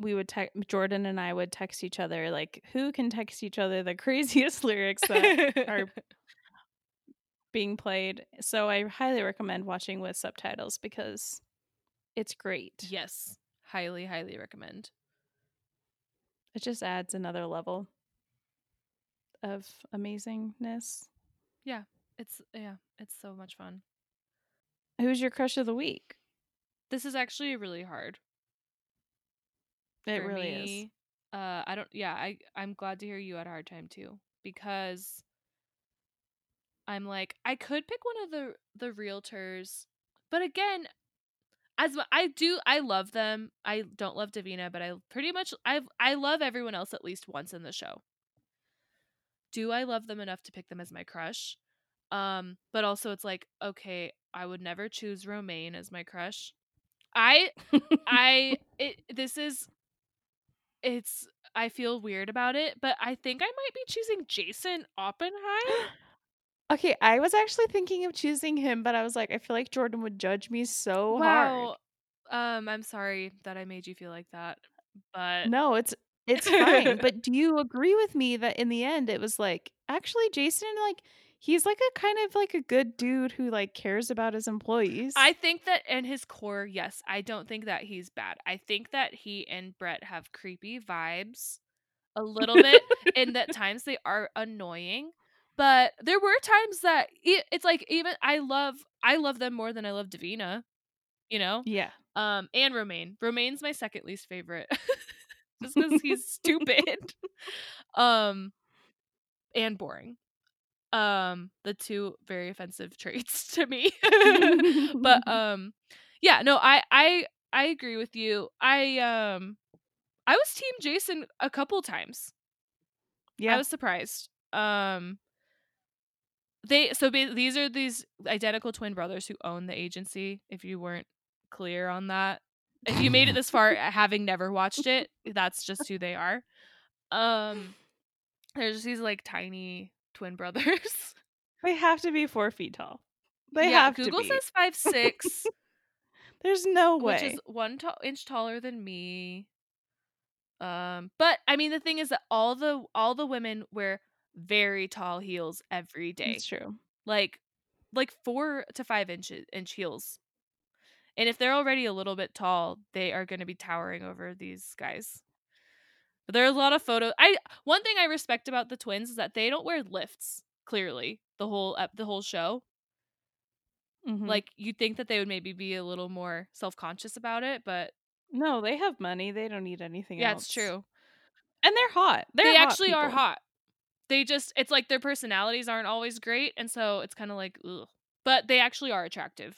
We would text Jordan and I would text each other like, who can text each other the craziest lyrics that are being played. So I highly recommend watching with subtitles because it's great. yes. Highly highly recommend. It just adds another level of amazingness. Yeah, it's yeah, it's so much fun. Who's your crush of the week? This is actually really hard. It really is. Uh, I don't. Yeah, I I'm glad to hear you had a hard time too because I'm like I could pick one of the the realtors, but again, as I do I love them. I don't love Davina, but I pretty much I I love everyone else at least once in the show. Do I love them enough to pick them as my crush? Um, but also it's like, okay, I would never choose Romain as my crush. I I it this is it's I feel weird about it, but I think I might be choosing Jason Oppenheim. okay, I was actually thinking of choosing him, but I was like, I feel like Jordan would judge me so hard. Um, I'm sorry that I made you feel like that, but No, it's it's fine. but do you agree with me that in the end it was like actually Jason like he's like a kind of like a good dude who like cares about his employees. I think that in his core, yes, I don't think that he's bad. I think that he and Brett have creepy vibes a little bit, and that times they are annoying. But there were times that it's like even I love I love them more than I love Davina, you know. yeah. Um, and Romain. Romain's my second least favorite, just because he's stupid. um, and boring. Um, the two very offensive traits to me. but um, yeah, no, I I I agree with you. I um, I was Team Jason a couple times. yeah. I was surprised. Um, they so ba- these are these identical twin brothers who own the agency. If you weren't clear on that, if you made it this far having never watched it, that's just who they are. Um, there's just these like tiny twin brothers. they have to be four feet tall. They yeah, have Google to be. says five six, There's no way. which is one ta- inch taller than me. Um, but I mean, the thing is that all the all the women wear very tall heels every day. It's true. like like four to five inches inch heels and if they're already a little bit tall they are going to be towering over these guys but there are a lot of photos i one thing i respect about the twins is that they don't wear lifts clearly the whole ep- the whole show Mhm. like you'd think that they would maybe be a little more self-conscious about it but no, they have money. They don't need anything yeah else. it's true And they're hot. They're they hot actually are hot they just it's like their personalities aren't always great and so it's kind of like ugh. but they actually are attractive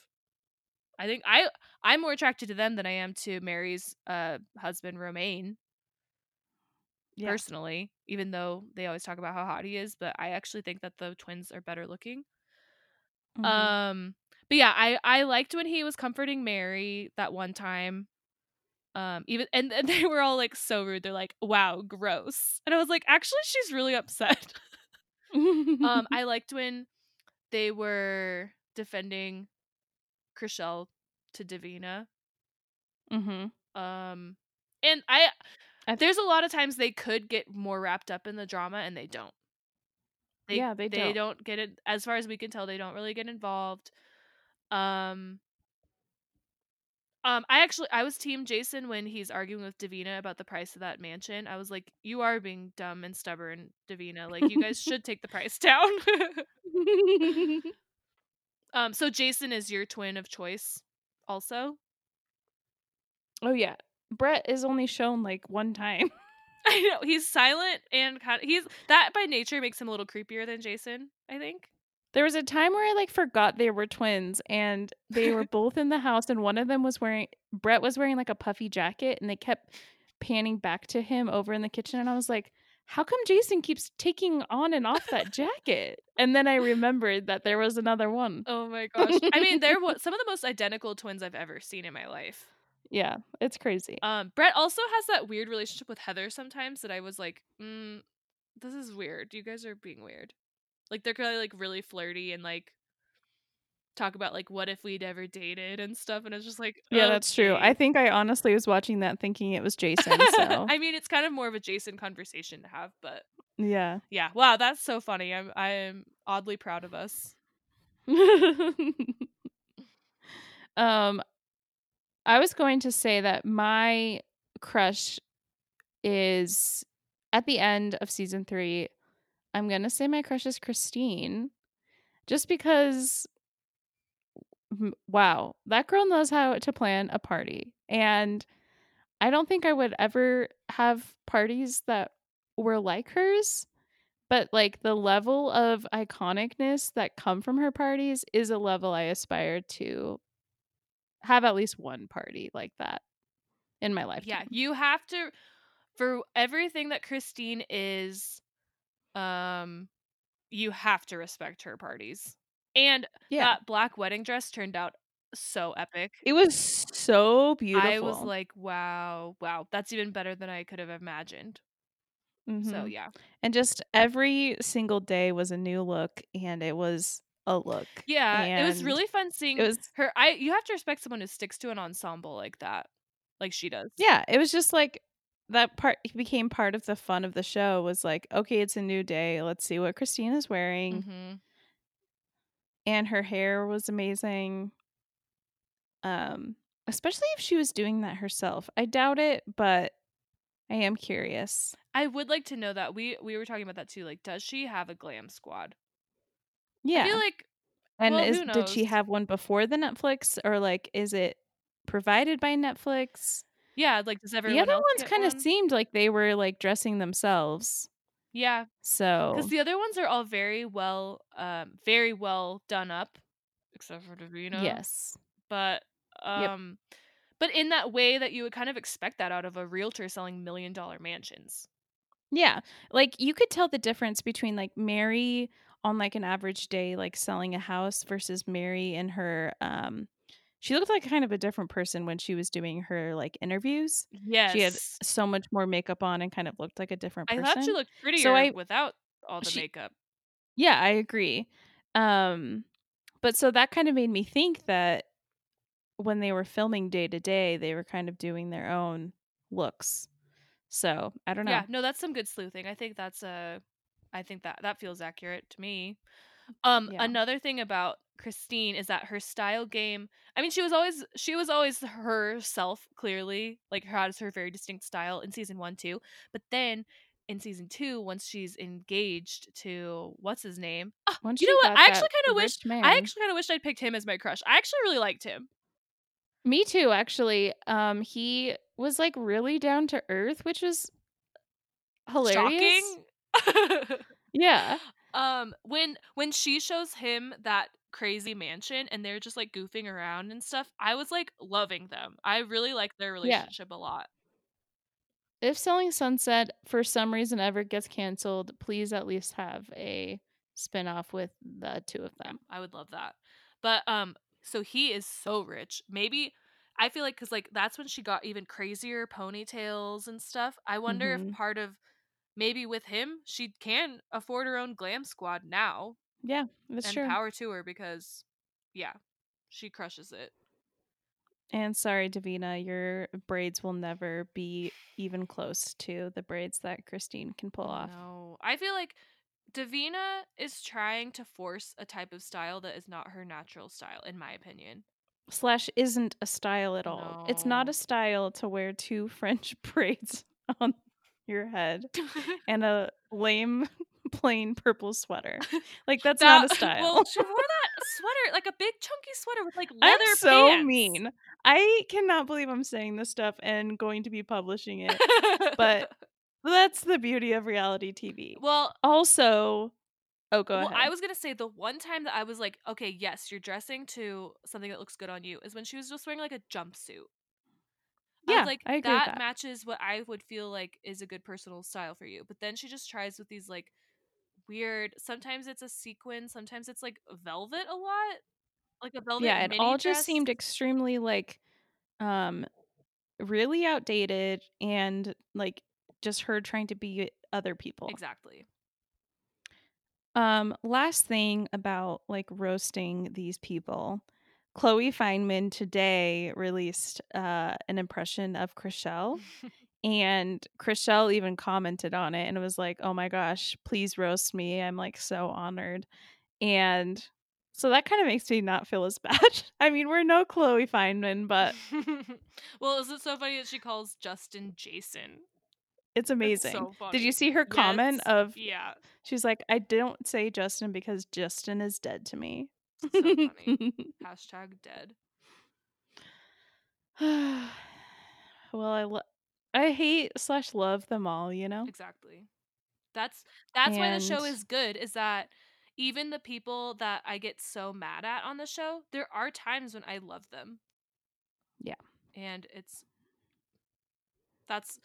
i think i i'm more attracted to them than i am to mary's uh husband romain Yeah. personally even though they always talk about how hot he is but i actually think that the twins are better looking Mhm. um but yeah i i liked when he was comforting mary that one time um even and, and they were all like so rude they're like wow gross and i was like actually she's really upset um i liked when they were defending Chrishell to Davina Mhm. um and I- there's a lot of times they could get more wrapped up in the drama and they don't. They, Yeah, they they don't. don't get it as far as we can tell they don't really get involved. Um um i actually i was team jason when he's arguing with davina about the price of that mansion. I was like you are being dumb and stubborn davina. Like you guys should take the price down. Um so jason is your twin of choice also? Oh yeah. Brett is only shown like one time. i know he's silent and kind of he's that by nature makes him a little creepier than jason i think There was a time where I like forgot they were twins and they were both in the house and one of them was wearing Brett was wearing like a puffy jacket and they kept panning back to him over in the kitchen and I was like, how come Jason keeps taking on and off that jacket? And then I remembered that there was another one. oh my gosh i mean they're what some of the most identical twins i've ever seen in my life Yeah, it's crazy. Um, Brett also has that weird relationship with Heather sometimes that I was like, mm, this is weird. You guys are being weird. Like they're kind of like really flirty and like talk about like what if we'd ever dated and stuff, and it's just like, yeah, that's true. I think I honestly was watching that thinking it was Jason. So I mean, it's kind of more of a Jason conversation to have, but yeah. yeah, wow, that's so funny. I'm I am oddly proud of us. um I was going to say that my crush is at the end of season 3. I'm going to say my crush is Christine just because wow, that girl knows how to plan a party and I don't think I would ever have parties that were like hers. But like the level of iconicness that come from her parties is a level I aspire to have at least one party like that in my life. Yeah, you have to for everything that Christine is, um, you have to respect her parties. And Yeah. that black wedding dress turned out so epic. It was so beautiful. I was like, "Wow, wow, that's even better than I could have imagined." So, Mhm. yeah. And just every single day was a new look, and it was a look. Yeah, it was really fun seeing it was her I you have to respect someone who sticks to an ensemble like that, like she does. Yeah, it was just like that part became part of the fun of the show was like, "Okay, it's a new day. Let's see what Christine is wearing." Mhm. And her hair was amazing. Um, especially if she was doing that herself. I doubt it, but I am curious. I would like to know that. We we were talking about that too. Like, does she have a glam squad? I Yeah. feel like And well, is did she have one before the Netflix or like is it provided by Netflix? Yeah, like does everyone The other ones kind of one? seemed like they were like dressing themselves. Yeah, So cuz the other ones are all very well um very well done up except for Davina. yes. But Yep. um but in that way that you would kind of expect that out of a realtor selling million dollar mansions. Yeah. Like you could tell the difference between like Mary on like an average day like selling a house versus Mary and her um she looked like kind of a different person when she was doing her like interviews. Yes. She had so much more makeup on and kind of looked like a different I thought she person. looked So I without all the she makeup. yeah, I agree. Um but so that kind of made me think that when they were filming day to day, they were kind of doing their own looks. So, I don't know. Yeah, no, that's some good sleuthing. I think that's a I think that that feels accurate to me. Um Yeah. another thing about Christine is that her style game, I mean she was always she was always herself clearly, like her has her very distinct style in season 1 too. But then in season 2 once she's engaged to what's his name? Oh, you know what? I actually kind of wish man. I actually kind of wished I'd picked him as my crush. I actually really liked him. Me too, actually. Um, he was like really down to earth, which was hilarious. Shocking. Yeah. um when when she shows him that crazy mansion and they're just like goofing around and stuff, I was like loving them. I really like their Yeah. relationship a lot. If Selling Sunset for some reason ever gets canceled, please at least have a spin-off with the two of them. I would love that. But um so he is so rich. Maybe I feel like cuz like that's when she got even crazier ponytails and stuff. I wonder if Mhm. part of maybe with him she can afford her own glam squad now Yeah, that's and true. power to her because yeah, she crushes it. And sorry, Davina, your braids will never be even close to the braids that Christine can pull off. No. I feel like Davina is trying to force a type of style that is not her natural style, in my opinion. Slash isn't a style at all. It's not a style to wear two French braids on your head and a lame plain purple sweater. Like that's not a style. Well, she wore that sweater, like a big chunky sweater with like leather I'm so pants. mean. I cannot believe I'm saying this stuff and going to be publishing it. But that's the beauty of reality TV. well, Also, oh, go well, ahead. I was gonna say the one time that I was like, okay, yes, you're dressing to something that looks good on you is when she was just wearing like a jumpsuit. Yeah, like, I agree with that that. matches what I would feel like is a good personal style for you. But then she just tries with these like weird. Sometimes it's a sequin, sometimes it's like velvet a lot, like a velvet. yeah, it all dress. just seemed extremely like, um, really outdated and like just her trying to be other people. exactly. Um, last thing about like roasting these people. Chloe Fineman today released uh, an impression of Chrishell, and Chrishell even commented on it and was like, "Oh my gosh, please roast me! I'm like so honored." And so that kind of makes me not feel as bad. I mean, we're no Chloe Fineman, but well, is it so funny that she calls Justin Jason? it's amazing. so Did you see her comment Yes, of yeah, she's like, "I don't say Justin because Justin is dead to me." So funny. Hashtag dead. well, I lo- I hate slash love them all, you know. Exactly. That's that's why the show is good. Is that even the people that I get so mad at on the show, there are times when I love them. Yeah. And it's that's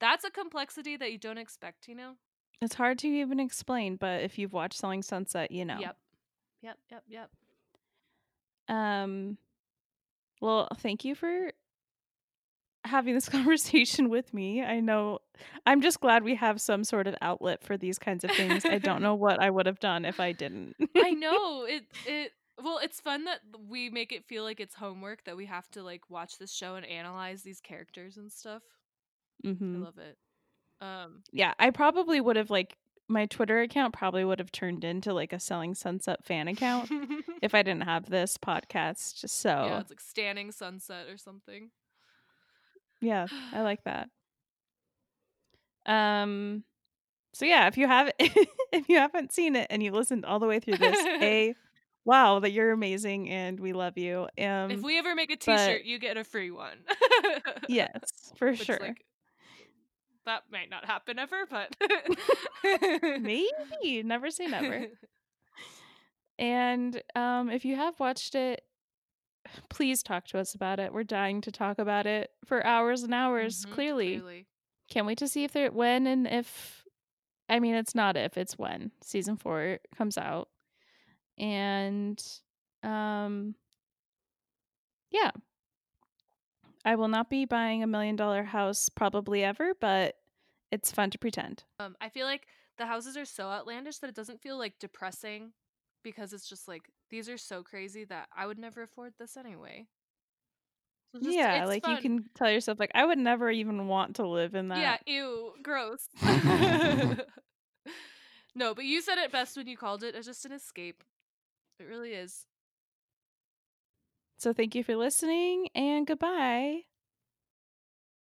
that's a complexity that you don't expect, you know. It's hard to even explain, but if you've watched Selling Sunset, you know. Yep. Yep, yep, yep. Um well, thank you for having this conversation with me. I know I'm just glad we have some sort of outlet for these kinds of things. I don't know what I would have done if I didn't. I know. It it well, it's fun that we make it feel like it's homework that we have to like watch this show and analyze these characters and stuff. I Mhm. love it. Um Yeah, I probably would have like my Twitter account probably would have turned into like a Selling Sunset fan account if I didn't have this podcast. Just so Yeah, it's like Standing Sunset or something. yeah, I like that. Um so yeah, if you have if you haven't seen it and you listened all the way through this, a wow, that you're amazing and we love you. Um if we ever make a but- t-shirt, you get a free one. yes, for Which, sure. like, that might not happen ever, but Maybe, never say never. And um if you have watched it, please talk to us about it. We're dying to talk about it for hours and hours, Mhm, clearly. Can't wait to see if there when and if I mean it's not if, it's when season 4 comes out. And um yeah. I will not be buying a million dollar house probably ever, but it's fun to pretend. Um, I feel like the houses are so outlandish that it doesn't feel like depressing because it's just like these are so crazy that I would never afford this anyway. So just- yeah, it's like you can tell yourself like I would never even want to live in that. Yeah, ew, gross. no, but you said it best when you called it as just an escape. It really is. So thank you for listening and goodbye.